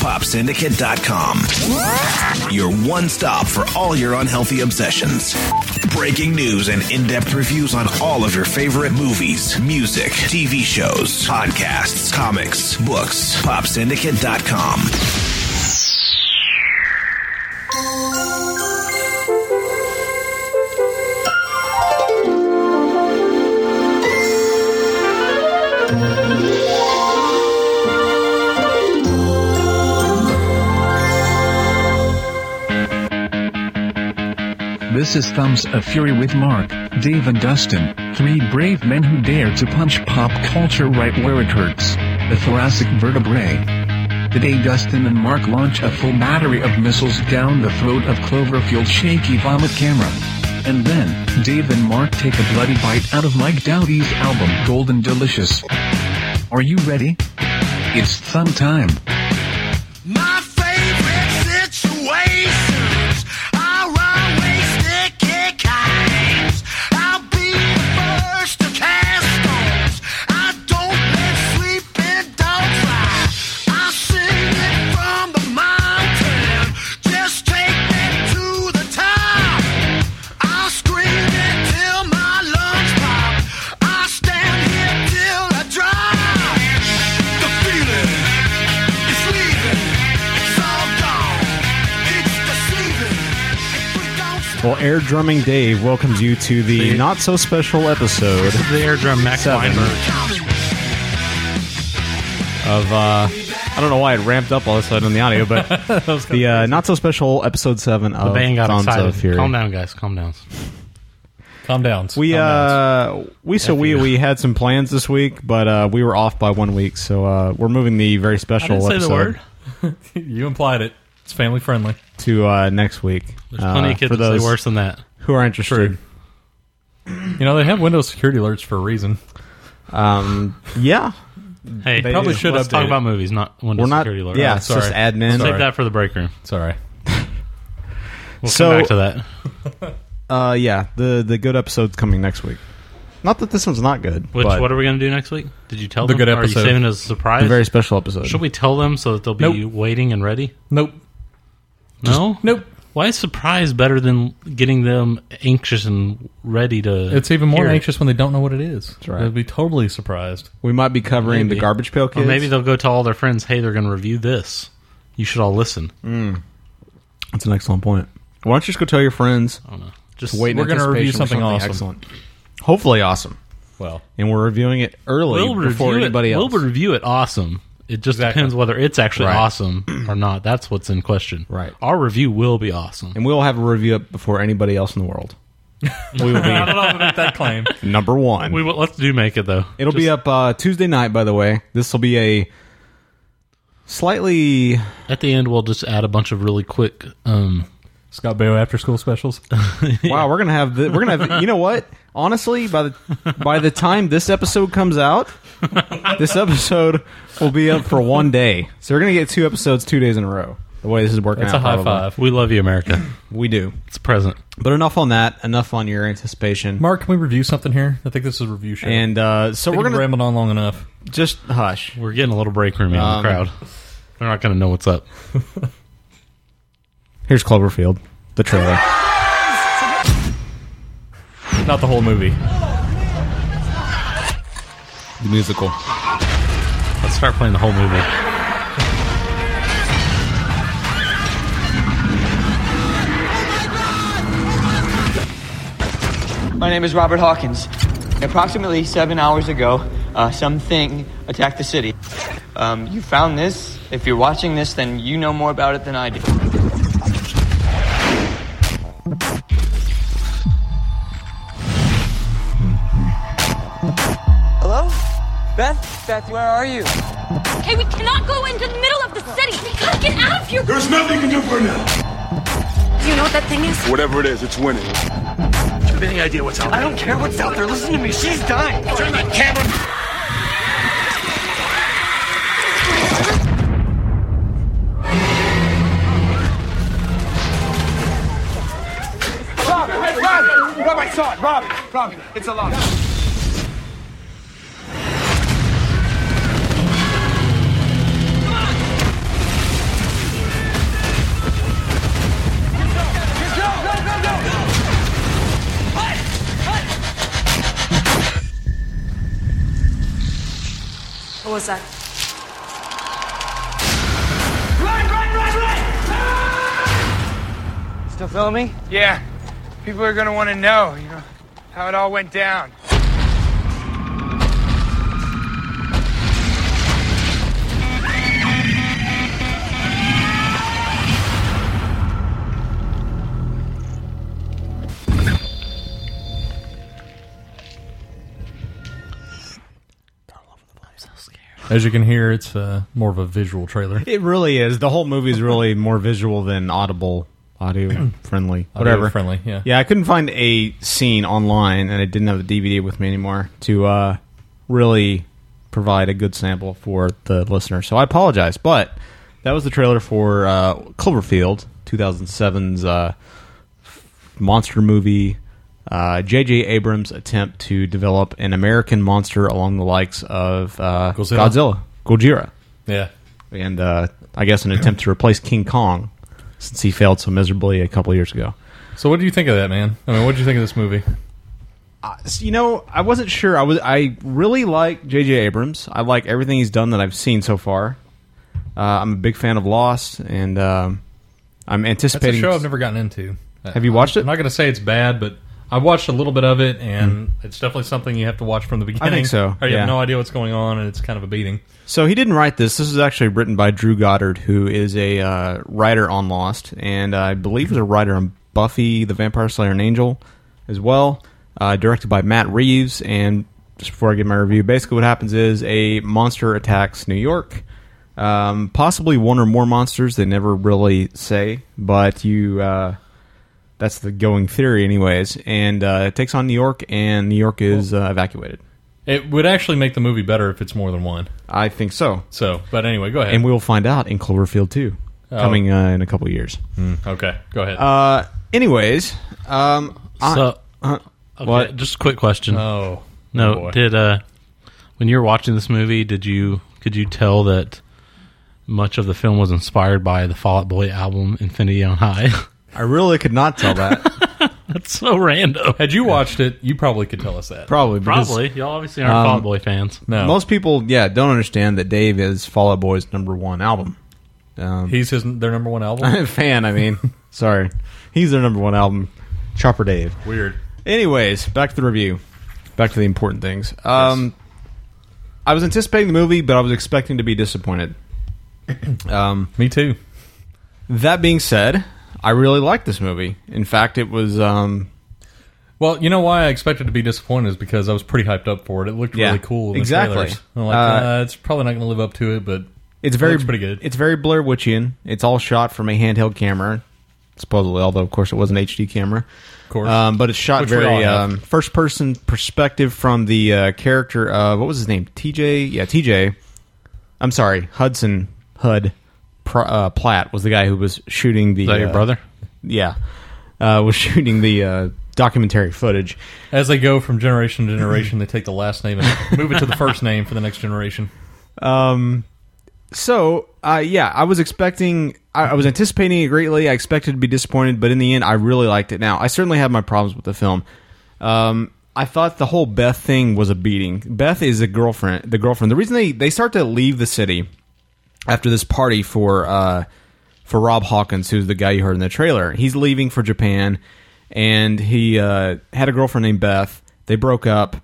PopSyndicate.com. Your one stop for all your unhealthy obsessions. Breaking news and in depth reviews on all of your favorite movies, music, TV shows, podcasts, comics, books. PopSyndicate.com. This is Thumbs of Fury with Mark, Dave, and Dustin, three brave men who dare to punch pop culture right where it hurts the thoracic vertebrae. Today, Dustin and Mark launch a full battery of missiles down the throat of Cloverfield's Shaky Vomit Camera. And then, Dave and Mark take a bloody bite out of Mike Doughty's album Golden Delicious. Are you ready? It's thumb time. Air Drumming Dave welcomes you to the See? not so special episode The air drum Max Seven. Weinberg. of uh I don't know why it ramped up all of a sudden on the audio, but the uh, not so special episode seven of The band got Thumbs excited. of Fury. Calm down, guys. Calm down. Calm down. We Calm down. uh we so we you. we had some plans this week, but uh we were off by one week, so uh we're moving the very I special didn't say the word. you implied it. It's family friendly. to uh next week. There's plenty Uh, of kids for that those say worse than that. who are interested. You know they have Windows security alerts for a reason. Um yeah, Hey, They probably do. should Let's update talk it. about movies, not Windows we're not. security alert. Yeah, Oh, it's just sorry. admin. Save that for the break room. It's all right. We'll So- come back to that. Uh, yeah, the the good episode's coming next week. Not that this one's not good, Which but what are we going to do next week? Did you tell them The them? good Or Are you episode. saving it as a surprise? a very special episode. Should we tell them so that they'll be Nope. waiting and ready? Nope. No, Nope. Why is surprise better than getting them anxious and ready to? It's even more hear it? anxious when they don't know what it is. right. They'd be totally surprised. We might be covering Maybe. the Garbage Pail Or Kids. maybe they'll go tell all their friends, "Hey, they're going to review this. You should all listen." Mm. That's an excellent point. Why don't you just go tell your friends? I don't know. Just Wait, in We're gonna review anticipation for something awesome. Excellent. Hopefully, awesome. Well, And we're reviewing it early We'll before review anybody it. else. We'll review it awesome. It just Exactly. depends whether it's actually Right. awesome or not. That's what's in question. Right. Our review will be awesome. and we'll have a review up before anybody else in the world. we will I don't be know if make that claim. number one. We will, let's do make it though. It'll be up uh, Tuesday night, by the way. This will be a slightly at the end. We'll just add a bunch of really quick. Um, Scott Baio after school specials. wow. We're gonna have the, we're gonna have you know what? Honestly, by the by the time this episode comes out, this episode will be up for one day. So we're gonna get two episodes two days in a row. The way this is working That's out, a high probably. five. we love you, America. We do. It's a present. But enough on that. Enough on your anticipation. Mark, can we review something here? I think this is a review show. And uh, so we're we've gonna rambled on long enough. just hush. We're getting a little break room in Um, the crowd. They're not going to know what's up. Here's Cloverfield, the trailer. Not the whole movie. The musical. Let's start playing the whole movie. My name is Robert Hawkins. Approximately seven hours ago, uh, something attacked the city. Um, you found this. If you're watching this, then you know more about it than I do. Beth? Beth, where are you? Okay, we cannot go into the middle of the city. We gotta get out of here. There's nothing you can do for now. Do you know what that thing is? Whatever it is, it's winning. Do you have any idea what's out there? I don't care what's out there. Listen to me. She's dying. Turn that camera. Rob, Rob, Rob, I saw it. Rob, Rob, it's alive. What was that? Still filming me? Yeah. People are gonna want to know, you know, how it all went down. As you can hear, it's uh, more of a visual trailer. It really is. The whole movie is really more visual than audible, audio friendly, whatever. friendly, yeah. Yeah, I couldn't find a scene online, and I didn't have the DVD with me anymore to uh, really provide a good sample for the listener. So I apologize, but that was the trailer for uh, Cloverfield, 2007's uh, monster movie. Uh, J.J. Abrams' attempt to develop an American monster along the likes of uh, Godzilla. Godzilla, Gojira Yeah. and uh, I guess an attempt to replace King Kong since he failed so miserably a couple years ago. So, what do you think of that, man? I mean, what do you think of this movie? So, you know, I wasn't sure. I was. I really like J.J. Abrams. I like everything he's done that I've seen so far. Uh, I'm a big fan of Lost, and um, I'm That's a anticipating. show I've never gotten into. Have you watched it? I'm not going to say it's bad, but I watched a little bit of it, and it's definitely something you have to watch from the beginning. I think so, Or you yeah. have no idea what's going on, and it's kind of a beating. So he didn't write this. This was actually written by Drew Goddard, who is a uh, writer on Lost, and I believe was a writer on Buffy the Vampire Slayer and Angel as well. Uh, directed by Matt Reeves. And just before I give my review, basically what happens is a monster attacks New York. Um, possibly one or more monsters. They never really say, but you. Uh, that's the going theory, anyways. And uh, it takes on New York, and New York is uh, evacuated. It would actually make the movie better if it's more than one. I think so. So, but anyway, go ahead. and we will find out in Cloverfield 2 Oh. coming uh, in a couple of years. okay, go ahead. Uh, anyways, um, I- So, uh, okay, what? Just a quick question. oh no, boy. did uh, when you were watching this movie, did you could you tell that much of the film was inspired by the Fall Out Boy album Infinity on High? I really could not tell that. That's so random. Had you watched it, you probably could tell us that. Probably, because Probably. Y'all obviously aren't Um, Fall Out Boy fans. No, most people, yeah, don't understand that Dave is Fall Out Boy's number one album. Um, he's his their number one album. fan, I mean, sorry, he's their number one album. Chopper Dave. Weird. Anyways, back to the review. Back to the important things. Um, I was anticipating the movie, but I was expecting to be disappointed. Um, Me too. that being said, I really liked this movie. In fact, it was um, Well, you know why I expected to be disappointed is because I was pretty hyped up for it. It looked Yeah, really cool. In exactly. like, Uh, uh, it's probably not going to live up to it, but It's It very looks pretty good. It's very Blair Witchian. It's all shot from a handheld camera, supposedly. Although, of course, it was an HD camera. of course, Um, but it's shot Which very um, first person perspective from the uh, character. Uh, what was his name? TJ. Yeah, TJ. I'm sorry, Hudson Hud Pr- uh, Platt was the guy who was shooting the. Is that your uh, brother? Yeah, uh, was shooting the uh, documentary footage. as they go from generation to generation, they take the last name and move it to the first name for the next generation. Um, so uh, yeah, I was expecting, I, I was anticipating it greatly. I expected to be disappointed, but in the end, I really liked it. Now, I certainly have my problems with the film. Um, I thought the whole Beth thing was a beating. Beth is a girlfriend. The girlfriend. The reason they they start to leave the city after this party for uh, for Rob Hawkins, who's the guy you heard in the trailer. He's leaving for Japan, and he uh, had a girlfriend named Beth. They broke up,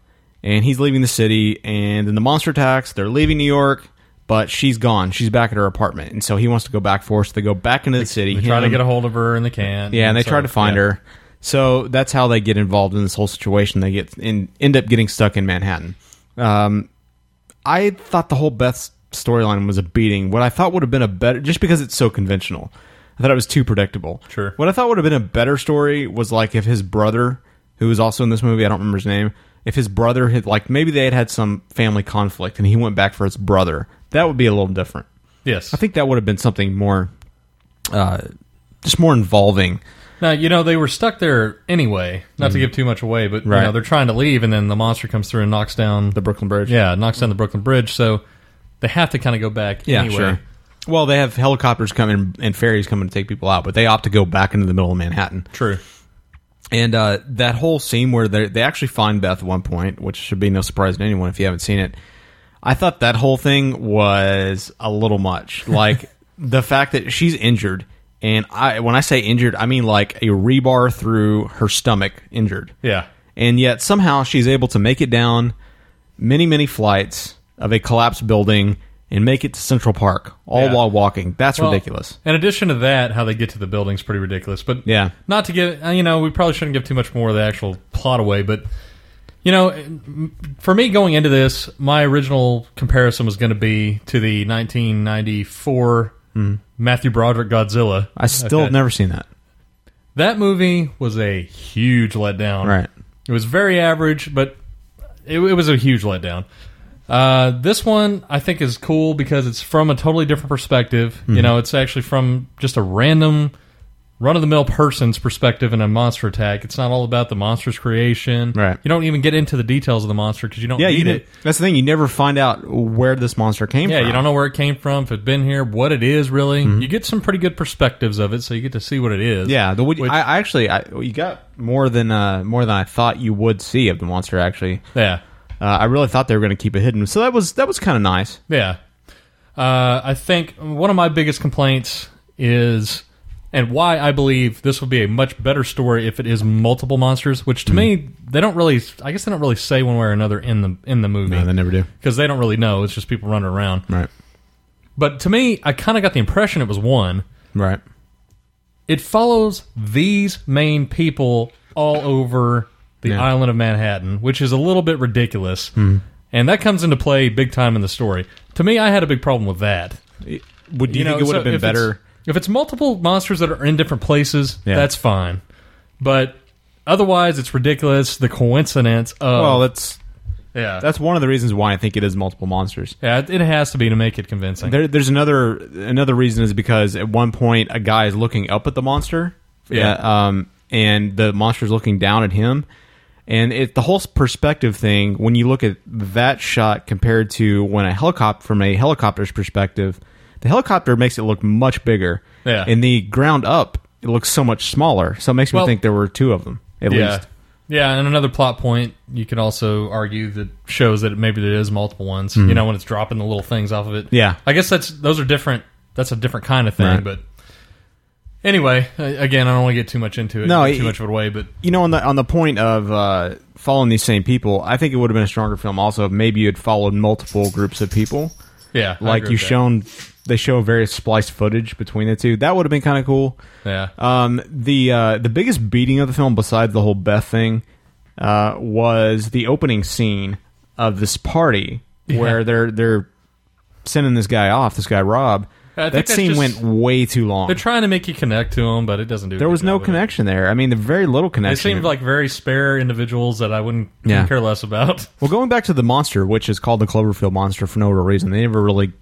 and he's leaving the city. And then the monster attacks. They're leaving New York, but she's gone. She's back at her apartment, and so he wants to go back for us. They go back into the city. They try to get a hold of her and they can't. yeah, and they so, try to find yeah. her. So that's how they get involved in this whole situation. They get in, end up getting stuck in Manhattan. Um, I thought the whole Beth storyline was a beating. What I thought would have been a better, just because it's so conventional, I thought it was too predictable. Sure. What I thought would have been a better story was like if his brother, who was also in this movie, I don't remember his name, if his brother had like maybe they had had some family conflict and he went back for his brother. That would be a little different. Yes. I think that would have been something more, uh, just more involving. Now you know they were stuck there anyway. Not to give too much away, but you Mm-hmm. Right. know they're trying to leave, and then the monster comes through and knocks down The Brooklyn Bridge. yeah knocks down the Brooklyn Bridge. So they have to kind of go back Yeah, anyway. sure. Well, they have helicopters coming and ferries coming to take people out, but they opt to go back into the middle of Manhattan. True. And uh, that whole scene where they they actually find Beth at one point, which should be no surprise to anyone if you haven't seen it. I thought that whole thing was a little much. Like the fact that she's injured, and I when I say injured, I mean like a rebar through her stomach injured. Yeah. And yet somehow she's able to make it down many, many flights of a collapsed building and make it to Central Park all Yeah. while walking. That's Well, ridiculous. In addition to that, how they get to the building's pretty ridiculous. But Yeah. not to give uh, you know, we probably shouldn't give too much more of the actual plot away. But you know, m- for me going into this, my original comparison was going to be to the 1994 Matthew Broderick Godzilla. I still have never seen that. That movie was a huge letdown. Right. It was very average, but it, it was a huge letdown. Uh, this one I think is cool because it's from a totally different perspective. Mm-hmm. You know, it's actually from just a random, run of the mill person's perspective in a monster attack. It's not all about the monster's creation. Right. You don't even get into the details of the monster because you don't Yeah, need you it. That's the thing. You never find out where this monster came from. Yeah, from. you don't know where it came from, if it's been here, what it is really. You get some pretty good perspectives of it, so you get to see what it is. Mm-hmm. Yeah, the Which- I, I actually I, you got more than uh, more than I thought you would see of the monster. Actually, Yeah. Uh, I really thought they were going to keep it hidden, so that was that was kind of nice. Yeah. Uh, I think one of my biggest complaints is, and why I believe this will be a much better story if it is multiple monsters. Which to Hmm. me, they don't really. I guess they don't really say one way or another in the in the movie. No, they never do. because they don't really know. It's just people running around. Right, But to me, I kind of got the impression it was one. right. It follows these main people all over the Yeah. island of Manhattan, which is a little bit ridiculous. Hmm. And that comes into play big time in the story. To me, I had a big problem with that. Would do you, think it would so have been if it's- better? if it's multiple monsters that are in different places? Yeah. That's fine, but otherwise, it's ridiculous. The coincidence of Well, that's yeah, that's one of the reasons why I think it is multiple monsters. yeah, it, has to be to make it convincing. There, there's another another reason is because at one point a guy is looking up at the monster, Yeah. um, and the monster's looking down at him, and it the whole perspective thing. When you look at that shot compared to when a helicopter from a helicopter's perspective, the helicopter makes it look much bigger. Yeah. In the ground up, it looks so much smaller. So it makes me Well- think there were two of them at yeah. least. Yeah, and another plot point you could also argue that shows that maybe there is multiple ones. You know, when it's dropping the little things off of it. Mm-hmm. Yeah. I guess that's those are different. That's a different kind of thing. Right. But anyway, again, I don't want to get too much into it. No, too it- much of it away. But you know, on the on the point of uh, following these same people, I think it would have been a stronger film. Also, if maybe you had followed multiple groups of people, yeah, like you shown. They show various spliced footage between the two. That would have been kind of cool. Yeah. Um, the uh, the biggest beating of the film, besides the whole Beth thing, uh, was the opening scene of this party where they're they're sending this guy off. This guy Rob. I think That scene just- went way too long. They're trying to make you connect to them, but it doesn't do. There was no of it. connection there. I mean, the very little connection. They seemed like very spare individuals that I wouldn't, wouldn't Yeah. care less about. Well, going back to the monster, which is called the Cloverfield monster for no real reason, they never really,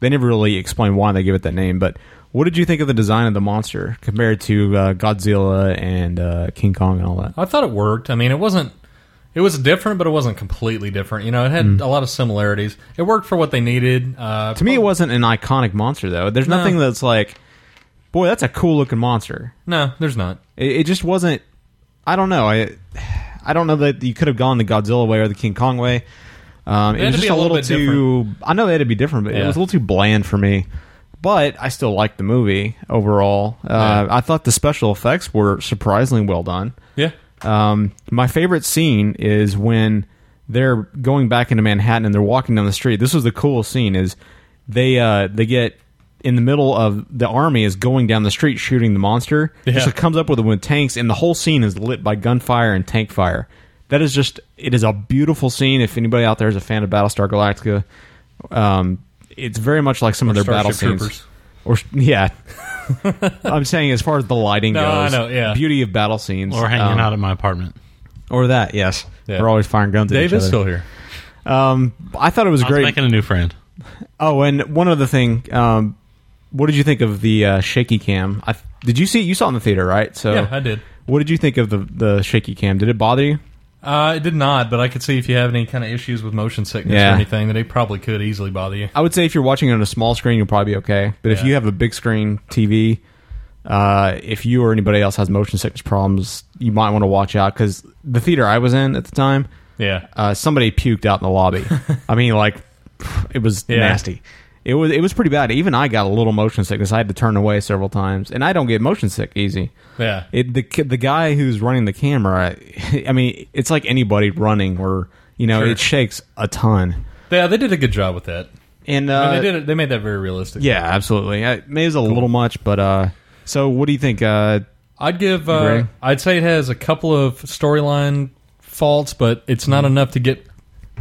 they never really explain why they give it that name. But what did you think of the design of the monster compared to uh, Godzilla and uh, King Kong and all that? I thought it worked. I mean, it wasn't. It was different, but it wasn't completely different. You know, it had a lot of similarities. It worked for what they needed. Uh. To me, it wasn't an iconic monster though. There's No. nothing that's like, boy, that's a cool looking monster. no, there's not. It, it just wasn't. I don't know. I, I don't know that you could have gone the Godzilla way or the King Kong way. Um, it was just a little, little too. I know they had to be different, but it was a little too bland for me. But I still liked the movie overall. Uh, I thought the special effects were surprisingly well done. Yeah, Um, my favorite scene is when they're going back into Manhattan and they're walking down the street. This was the coolest scene. Is they uh, they get in the middle of the army is going down the street shooting the monster. It Yeah. just comes up with them with tanks, and the whole scene is lit by gunfire and tank fire. That is just it is a beautiful scene. If anybody out there is a fan of Battlestar Galactica, um, it's very much like some of their battle Starship scenes. Troopers. Or yeah, I'm saying as far as the lighting No, I goes, know, yeah. beauty of battle scenes, or hanging um, out at my apartment. or that. Yes, Yeah. we're always firing guns. at Dave each is other. still here. Um, I thought it was I was great. making a new friend. oh, and one other thing. Um, what did you think of the uh, shaky cam? I, did you see? You saw it in the theater, right? So Yeah, I did. What did you think of the the shaky cam? Did it bother you? Uh, it did not, but I could see if you have any kind of issues with motion sickness Yeah. or anything, that it probably could easily bother you. I would say if you're watching it on a small screen, you'll probably be okay. But if Yeah. you have a big screen TV, uh, if you or anybody else has motion sickness problems, you might want to watch out because the theater I was in at the time, Yeah. uh, somebody puked out in the lobby. I mean, like it was Yeah. nasty. It was it was pretty bad. Even I got a little motion sickness. I had to turn away several times, and I don't get motion sick easy. Yeah. It the the guy who's running the camera, I mean, it's like anybody running, where you know Sure. it shakes a ton. Yeah, they did a good job with that. And I uh, mean, they did it. They made that very realistic. yeah, absolutely. I, maybe it's a little much, but uh, so what do you think? Uh, I'd give. Uh, I'd say it has a couple of storyline faults, but it's not enough to get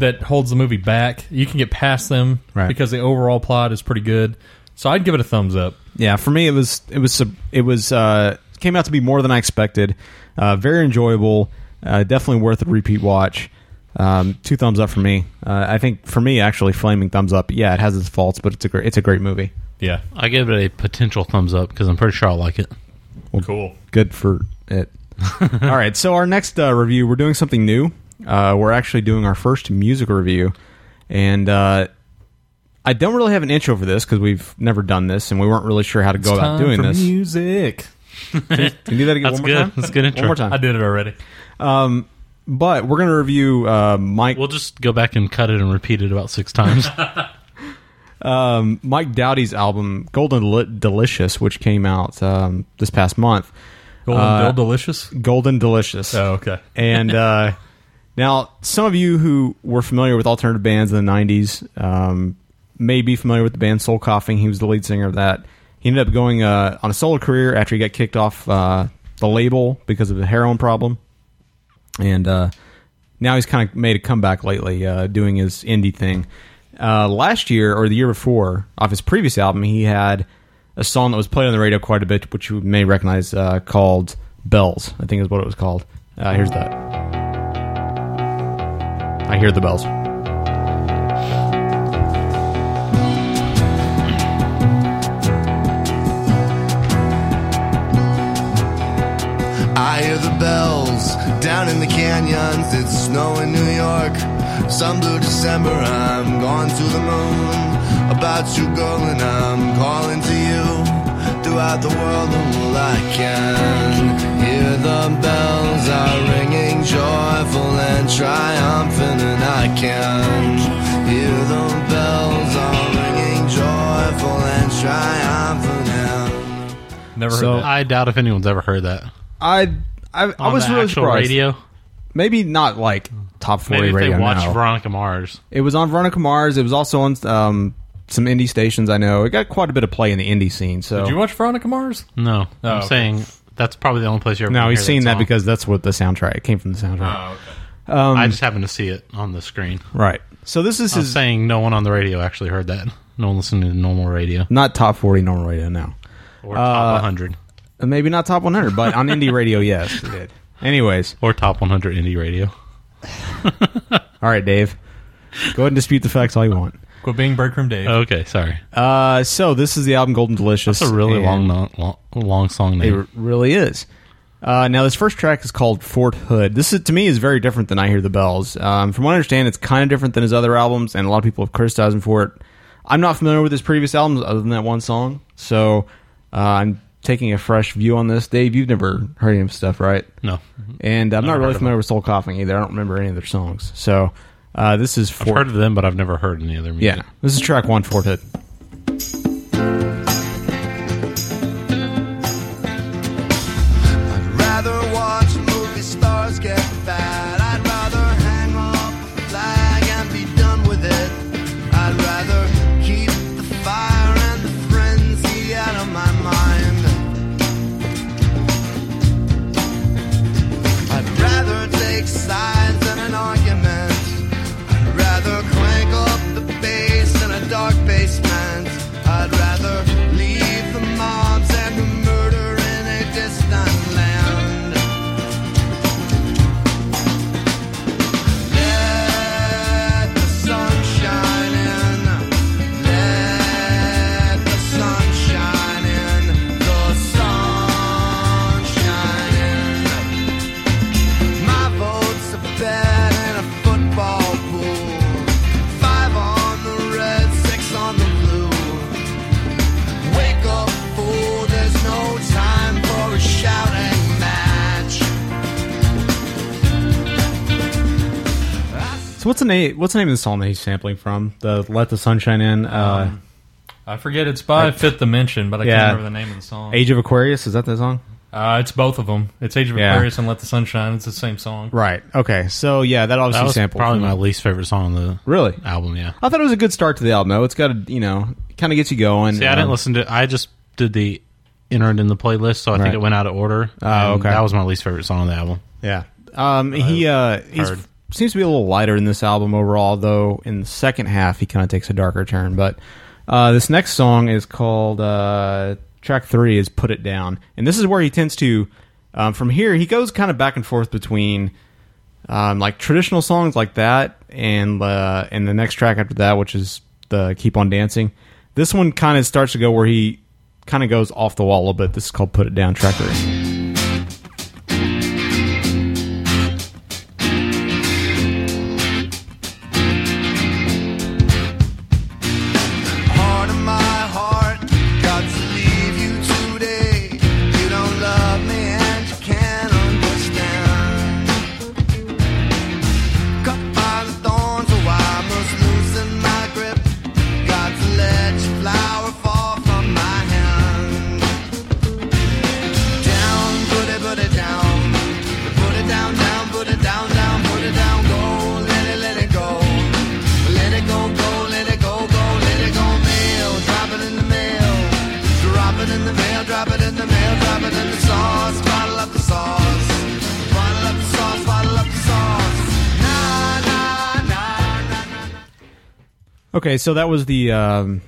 that holds the movie back. You can get past them Right. because the overall plot is pretty good. So I'd give it a thumbs up. yeah, for me, it was it was it was uh, came out to be more than I expected. Uh, very enjoyable. Uh, definitely worth a repeat watch. Um, two thumbs up for me. Uh, I think for me, actually, flaming thumbs up. Yeah, it has its faults, but it's a great it's a great movie. Yeah. I give it a potential thumbs up because I'm pretty sure I'll like it. Well, cool. good for it. All right, so our next uh, review, we're doing something new. Uh, we're actually doing our first music review, and uh, I don't really have an intro for this because we've never done this, and we weren't really sure how to go about doing this. music. Can you do that again? That's one more good. time? That's a good intro. One more time. I did it already. Um, but we're going to review uh, Mike We'll just go back and cut it and repeat it about six times. um, Mike Doughty's album Golden Del- Delicious, which came out um, this past month. Golden Uh, Bill Delicious. Golden Delicious. Oh, okay. and uh, now some of you who were familiar with alternative bands in the '90s um, may be familiar with the band Soul Coughing. He was the lead singer of that. He ended up going uh, on a solo career after he got kicked off uh, the label because of a heroin problem, and uh, now he's kind of made a comeback lately, uh, doing his indie thing. Uh, last year or the year before, off his previous album, he had a song that was played on the radio quite a bit, which you may recognize, uh, called "Bells." I think is what it was called. Here's that. I hear the bells. I hear the bells down in the canyons. It's snow in New York. Some blue December, I'm gone to the moon. About you, girl, and I'm calling to you. Throughout the world, all I can the bells are ringing, joyful and triumphant, and I can hear the bells are ringing, joyful and triumphant. And Never So- heard that. I doubt if anyone's ever heard that. I I, I On was the really actual surprised. radio. Maybe not like top forty Maybe if radio. they watch now. Veronica Mars. It was on Veronica Mars. It was also on um, some indie stations. I know it got quite a bit of play in the indie scene. So Did you watch Veronica Mars? No, Oh, I'm okay. saying that's probably the only place you're ever. no, he's seen that because that's what the soundtrack it came from the soundtrack. Oh, I just happened to see it on the screen. Right. So this is his saying no one on the radio actually heard that. No one listening to normal radio not top forty normal radio now. or top 100 Uh, Maybe not top one hundred, but on indie radio, yes, it did. Anyways, or top 100 indie radio. all right, Dave, go ahead and dispute the facts all you want. Quit being Breakroom Dave. Okay, sorry. Uh, so this is the album Golden Delicious. That's a really long, long, long song It name. r- really is. Uh, now, this first track is called Fort Hood. This is to me is very different than I Hear the Bells. Um, from what I understand, it's kind of different than his other albums, and a lot of people have criticized him for it. I'm not familiar with his previous albums other than that one song, so uh, I'm taking a fresh view on this. Dave, you've never heard any of his stuff, right? no, And I'm not really familiar with Soul Coughing either. I don't remember any of their songs. So uh, this is I've heard of them, but I've never heard any other music. yeah, this is track one, Fort So what's the name? What's the name of the song that he's sampling from? The "Let the Sunshine In." Uh, Um, I forget it's by Fifth Dimension, but I Yeah. can't remember the name of the song. Age of Aquarius. Is that the song? Uh, it's both of them. It's Age of Yeah. Aquarius and Let the Sun Shine. It's the same song. Right. Okay. So yeah, that obviously That was sampled. probably my least favorite song on the Really? album. Yeah. I thought it was a good start to the album. though. It's got a you know kind of gets you going. See, I didn't Um, listen to. I just did the enter it in the playlist, so I Right. think it went out of order. Oh, and okay. That was my least favorite song on the album. Yeah. Um, he uh, he's, heard. Seems to be a little lighter in this album overall, though. In the second half, he kind of takes a darker turn. But uh, this next song is called uh, track three is "Put It Down," and this is where he tends to. Um, from here, he goes kind of back and forth between um, like traditional songs like that, and uh, and the next track after that, which is the "Keep on Dancing." This one kind of starts to go where he kind of goes off the wall a bit. This is called "Put It Down" track three. Okay, so that was the um,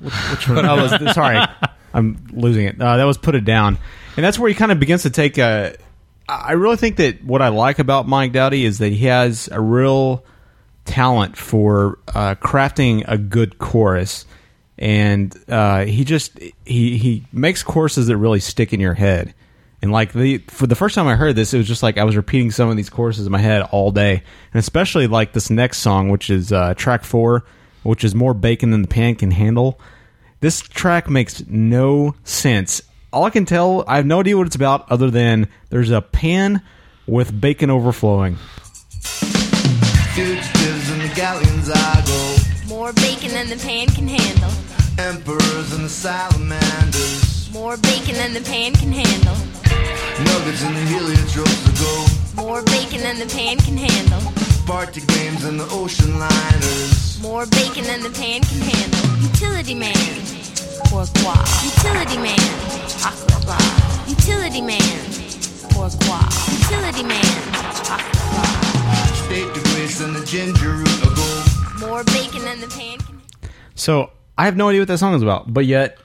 which, one? oh, sorry, I'm losing it. Uh, that was put it down, and that's where he kind of begins to take a. I really think that what I like about Mike Doughty is that he has a real talent for uh, crafting a good chorus, and uh, he just he he makes choruses that really stick in your head. And like the for the first time I heard this, it was just like I was repeating some of these choruses in my head all day, and especially like this next song, which is uh, track four, which is more bacon than the pan can handle. This track makes no sense. All I can tell, I have no idea what it's about, other than there's a pan with bacon overflowing. Fugitives in the galleons I go. More bacon than the pan can handle. Emperors and the salamanders. More bacon than the pan can handle. Nuggets in the heliotropes to go. More bacon than the pan can handle. Party games in the ocean liners. More bacon than the pan can handle. Utility man. Pourquoi? Utility man. Aqua. Utility man. Pourquoi? Utility man. Aqua. State the grace and the ginger root to go. More bacon than the pan can So I have no idea what that song is about, but yet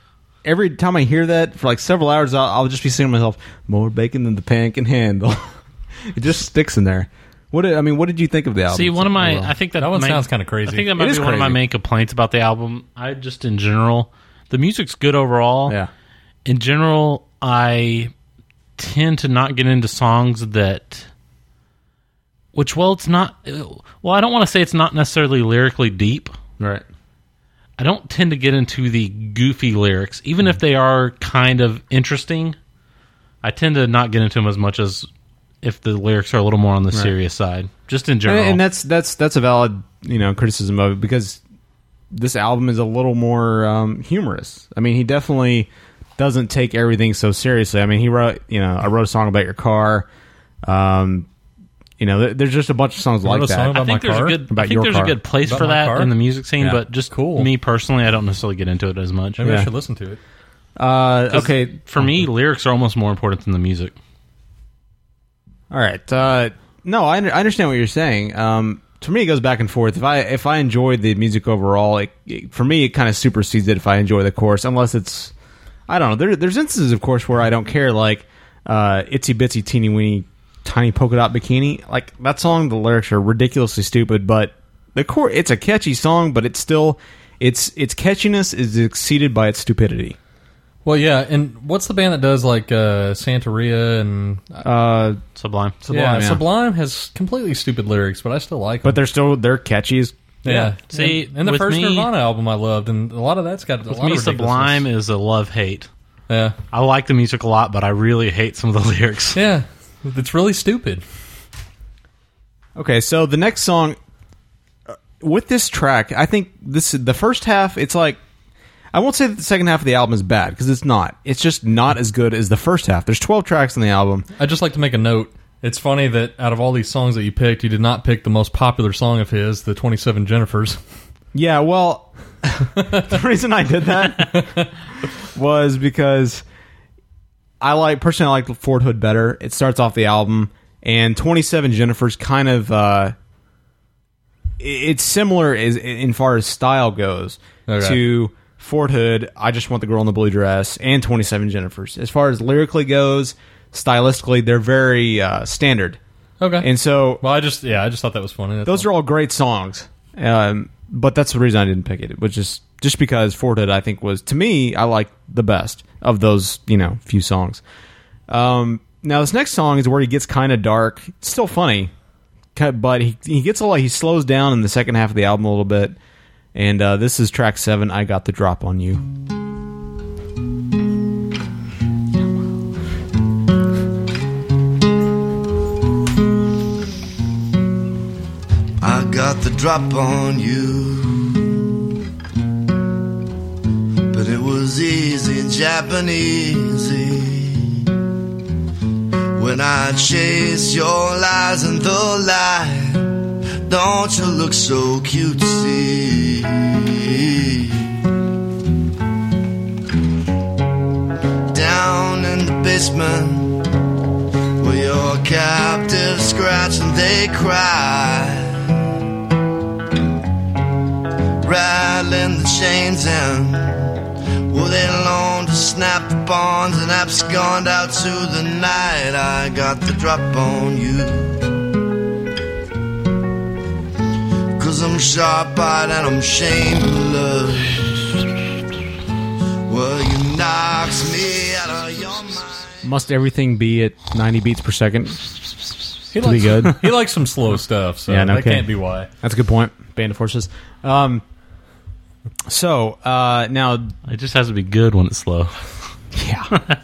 every time I hear that for like several hours, I'll, I'll just be singing to myself, "More bacon than the pan can handle." it just sticks in there. What did, I mean, what did you think of the album? See, one of my. I think that, That one main- sounds kinda crazy. I think that It might is be one of my main complaints about the album. I just, in general, the music's good overall. yeah, In general, I tend to not get into songs that, which, well, it's not. Well, I don't want to say it's not necessarily lyrically deep. right. I don't tend to get into the goofy lyrics, even if they are kind of interesting. I tend to not get into them as much as if the lyrics are a little more on the serious side. Just in And, general, and that's that's that's a valid you know criticism of it because this album is a little more um, humorous. I mean, he definitely doesn't take everything so seriously. I mean, he wrote you know I wrote a song about your car. Um, you know, there's just a bunch of songs like a song that. about I think my there's car? a good. About I think there's car. a good place About for that car? in the music scene, Yeah. but just Cool. me personally, I don't necessarily get into it as much. Maybe Yeah. I should listen to it. uh, 'Cause okay, for me, lyrics are almost more important than the music. All right. Uh, no, I, I understand what you're saying. Um, to me, it goes back and forth. If I if I enjoy the music overall, it, it- for me, it kind of supersedes it if I enjoy the chorus, unless it's I don't know. There, there's instances, of course, where I don't care, like uh, "Itsy Bitsy Teeny Weeny Tiny Polka Dot Bikini." Like that song, the lyrics are ridiculously stupid, but the core it's a catchy song, but it's still its its catchiness is exceeded by its stupidity. Well, yeah, and what's the band that does like uh, Santeria and Uh, Sublime. Sublime, yeah, yeah. Sublime has completely stupid lyrics, but I still like them. but they're still they're catchy as yeah. See, and, and the first me- Nirvana album I loved, and a lot of that's got a With lot me, of Sublime is a love hate. Yeah, I like the music a lot, but I really hate some of the lyrics. yeah, it's really stupid. Okay, so the next song uh, with this track, I think this the first half. It's like I won't say that the second half of the album is bad because it's not. It's just not as good as the first half. There's 12 tracks on the album. I'd just like to make a note. It's funny that out of all these songs that you picked, you did not pick the most popular song of his, the 27 Jennifers. Yeah, well, the reason I did that was because I like personally I like Fort Hood better. It starts off the album, and Twenty Seven Jennifer's kind of uh, it's similar as in far as style goes Okay. to Fort Hood. I just want the girl in the blue dress and Twenty Seven Jennifers. As far as lyrically goes, stylistically, they're very uh, standard. Okay. And so well, I just yeah, I just thought that was funny. That's those are all great songs. Um, but that's the reason I didn't pick it. Which is just because Fort Hood, I think, was to me, I like the best of those, you know, few songs. Um, now this next song is where he gets kind of dark. It's still funny, but he he gets a lot. He slows down in the second half of the album a little bit. And uh, this is track seven. I got the drop on you. Got the drop on you. But it was easy, Japanese. When I chase your lies in the light, don't you look so cutesy? Down in the basement, where your captives scratch and they cry the chains and they alone to snap the bonds and abscond out to the night I got the drop on you Cause I'm sharp-eyed and I'm shameless Well, you knocks me out of your mind Must everything be at ninety beats per second? he to be likes, good. he likes some slow stuff, so Yeah, no that kidding. can't be why. That's a good point. Band of Forces. Um, so uh, now It just has to be good when it's slow. Yeah.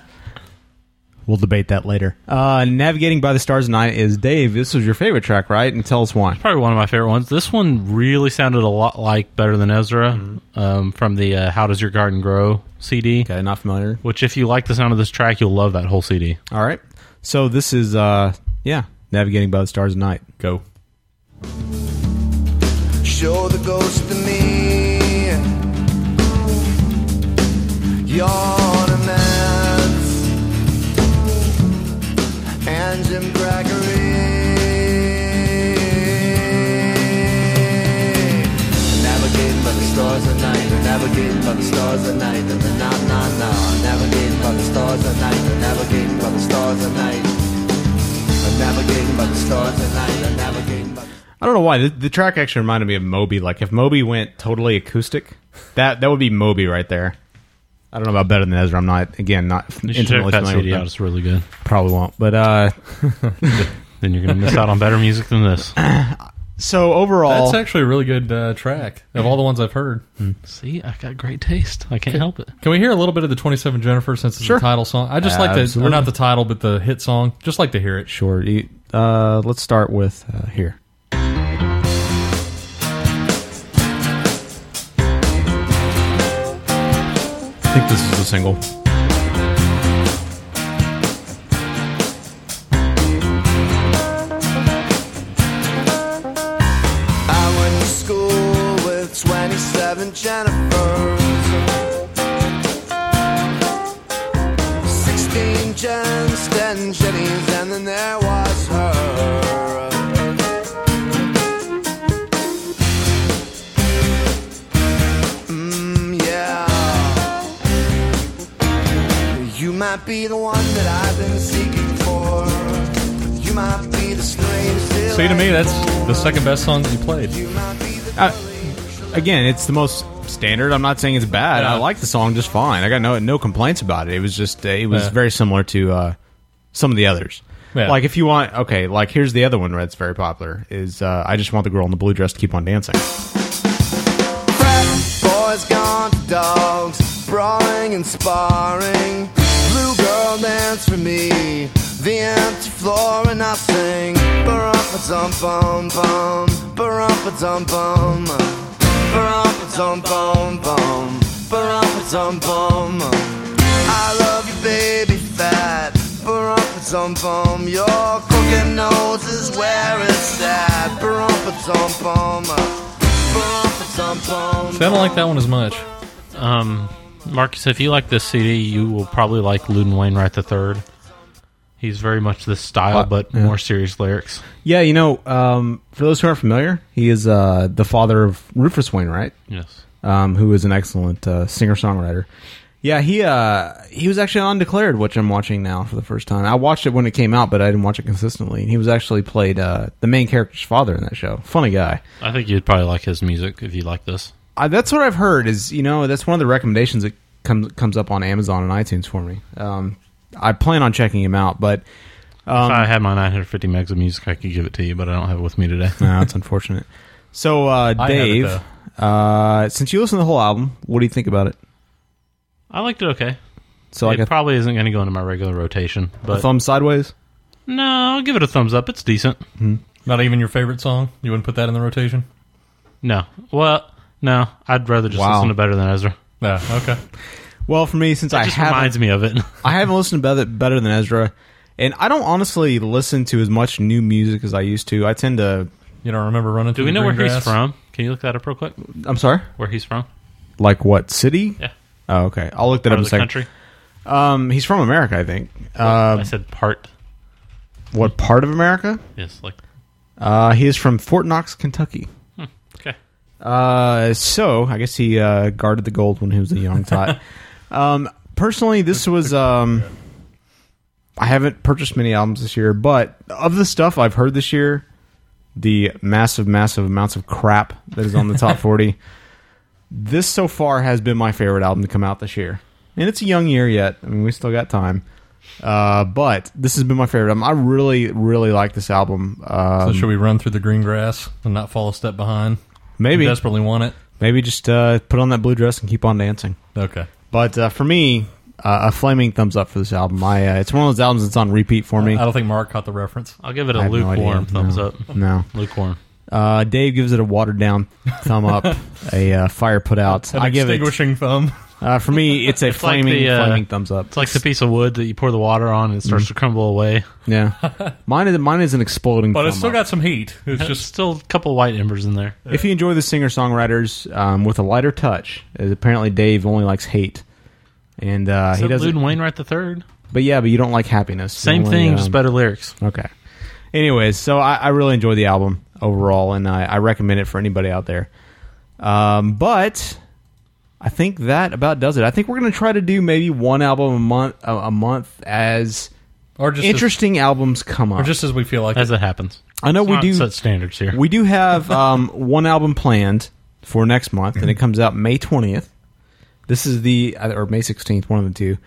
we'll debate that later. Uh, Navigating by the Stars of Night is Dave. This was your favorite track, right? And tell us why. Probably one of my favorite ones. This one really sounded a lot like Better Than Ezra um, from the uh, How Does Your Garden Grow CD. Okay, not familiar. Which, if you like the sound of this track, you'll love that whole CD. All right. So this is, uh, yeah, Navigating by the Stars of Night. Go. Show the ghost to me why. The, the track actually reminded me of Moby. Like, if Moby went totally acoustic, that that would be Moby right there. I don't know about Better Than Ezra. I'm not, again, not You should check intimately that familiar with CD out. It's really good. Probably won't. But uh, Then you're going to miss out on better music than this. so overall, That's actually a really good uh, track of all the ones I've heard. See, I got great taste. I can't help it. Can we hear a little bit of the 27 Jennifer since it's Sure. the title song? I just like the, or Absolutely. not the title, but the hit song. Just like to hear it. Sure. Uh, let's start with uh, here. Think this is the single. I went to school with 27 Jennifers. Me, that's the second best song that you played. Uh, again, it's the most standard. I'm not saying it's bad. Yeah. I like the song just fine. I got no no complaints about it. It was just uh, it was Yeah. very similar to uh, some of the others. Yeah. Like if you want, okay, like here's the other one that's very popular is uh, I just want the girl in the blue dress to keep on dancing. Frat boys gone to dogs, brawling and sparring. Blue girl dance for me, the empty floor and I sing. Bum bum bum Ba-rum-pa-dum-bum. Ba-rum-pa-dum-bum-bum. Ba-rum-pa-dum-bum. I love you, baby fat. Ba-rum-pa-dum-bum. Your crooked nose is where it's at. Ba-rum-pa-dum-bum. Ba-rum-pa-dum-bum. See, I don't like that one as much. Um, Marcus, if you like this CD, you will probably like Loudon Wainwright the Third. He's very much this style, Uh, but yeah. more serious lyrics. Yeah, you know, um, for those who aren't familiar, he is uh, the father of Rufus Wainwright, right? Yes. um, who is an excellent uh, singer songwriter. Yeah, he uh, he was actually on Undeclared, which I'm watching now for the first time. I watched it when it came out, but I didn't watch it consistently. And he was actually played uh, the main character's father in that show. Funny guy. I think you'd probably like his music if you like this. I, that's what I've heard. Is you know that's one of the recommendations that comes comes up on Amazon and iTunes for me. Um, I plan on checking him out, but um, if I had my 950 megs of music, I could give it to you, but I don't have it with me today. no, that's unfortunate. So uh, I it, Dave, uh, since you listened to the whole album, what do you think about it? I liked it okay. So it like a, probably isn't going to go into my regular rotation, a but thumb sideways. no, I'll give it a thumbs up. It's decent. Not even your favorite song? You wouldn't put that in the rotation? No, well, no, I'd rather just Wow. listen to Better Than Ezra. Yeah, okay. Well, for me, since It I just haven't, reminds me of it. I haven't listened to better, better than Ezra, and I don't honestly listen to as much new music as I used to. I tend to. You don't remember running Do through we the know where green he's grass? from? Can you look that up real quick? I'm sorry. Where he's from? Like what city? Yeah, Oh, okay. I'll look that part up in of a the second. country. Um, he's from America, I think. I Uh, said part. what part of America? Yes, like Uh, he is from Fort Knox, Kentucky. okay. Uh, so I guess he uh, guarded the gold when he was a young tot. um, personally, this was um, I haven't purchased many albums this year, but of the stuff I've heard this year, the massive, massive amounts of crap that is on the top forty, this so far has been my favorite album to come out this year. And it's a young year yet. I mean, we still got time. Uh, but this has been my favorite album. I really, really like this album. Um, So should we run through the green grass and not fall a step behind? maybe, You desperately want it? maybe just uh, put on that blue dress and keep on dancing. Okay. But uh, for me, uh, a flaming thumbs up for this album. I, uh, it's one of those albums that's on repeat for me. I don't think Mark caught the reference. I'll give it I a have no lukewarm idea. thumbs No. up. No. Lukewarm. Uh, Dave gives it a watered down thumb up, a uh, fire put out. An I give it. extinguishing thumb. Uh, for me, it's a like flaming, the, uh, flaming thumbs up. It's like the piece of wood that you pour the water on and it starts to crumble away. yeah, mine is mine is an exploding. But it's thumb still up. got some heat. It's Just just still a couple white embers in there. If you enjoy the singer songwriters um, with a lighter touch, as apparently Dave only likes hate, and uh, he He doesn't. Loudon Wainwright the third. But yeah, but you don't like happiness. You Same only, thing, um, just better lyrics. Okay. Anyways, so I, I really enjoy the album overall, and I, I recommend it for anybody out there. Um, but I think that about does it. I think we're going to try to do maybe one album a month, a, a month as or just interesting albums come up. or just as we feel like As it. it happens. I know Let's we not do. set standards here. We do have um, one album planned for next month, and it comes out May twentieth. This is the or May sixteenth, one of the two.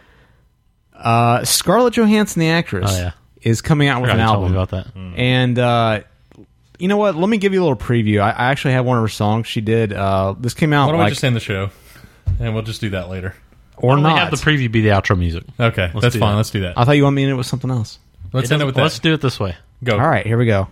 Uh, Scarlett Johansson, the actress, Oh, yeah. is coming out with an album about that. And uh, you know what? Let me give you a little preview. I, I actually have one of her songs she did. Uh, this came out Why don't we just end the show? And we'll just do that later. or Why don't not. have the preview be the outro music. Okay, Let's that's do fine. that. Let's do that. I thought you wanted me to end it with something else. Let's It end it with that. Let's do it this way. Go. All right, here we go.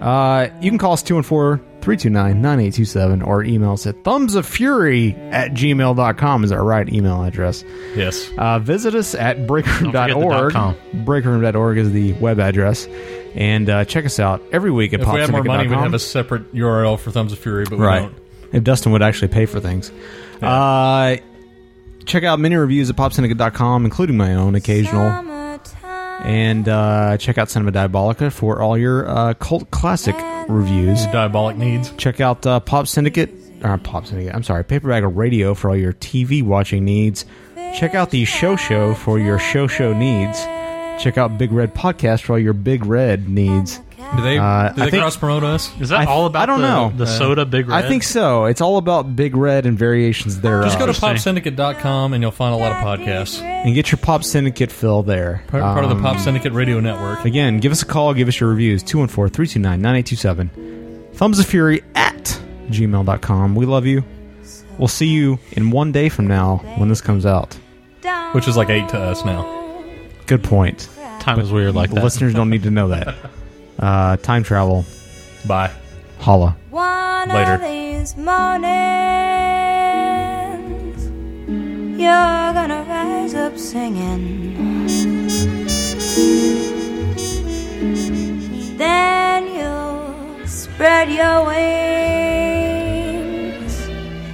Uh, you can call us 214-329-9827 or email us at thumbsoffury at gmail.com is our right email address. Yes. Uh, visit us at forget the breakroom.org. dot com. Breakroom.org is the web address. And uh, check us out every week at If we had more money, we'd popsyndicate.com. have a separate URL for Thumbs of Fury, but we right. don't. If Dustin would actually pay for things. Uh, check out many reviews at popsyndicate.com, including my own occasional. And uh, check out Cinema Diabolica for all your uh, cult classic reviews. Diabolic needs. Check out uh, Pop Syndicate, or Pop Syndicate, I'm sorry, Paperback Radio for all your TV watching needs. Check out the Show Show for your show show needs. Check out Big Red Podcast for all your Big Red needs. Do they, Uh, do I they think- cross promote us? Is that I- all about I don't the, know. the soda Big Red? I think so. It's all about Big Red and variations thereof. Just go to Interesting. popsyndicate.com and you'll find a lot of podcasts. and get your Pop Syndicate fill there. Part, part of the Um, Pop Syndicate Radio Network. Again, give us a call, give us your reviews. 214 329 9827. Thumbs of Fury at gmail.com. We love you. We'll see you in one day from now when this comes out. Which is like eight to us now. Good point. Time is weird like The that. listeners don't need to know that. Uh, time travel Bye. Holla. One Later. of these mornings, you're gonna rise up singing. Then you'll spread your wings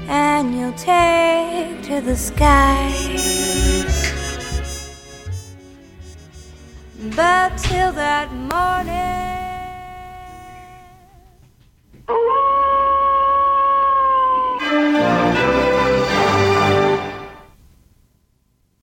and you'll take to the sky. But till that morning.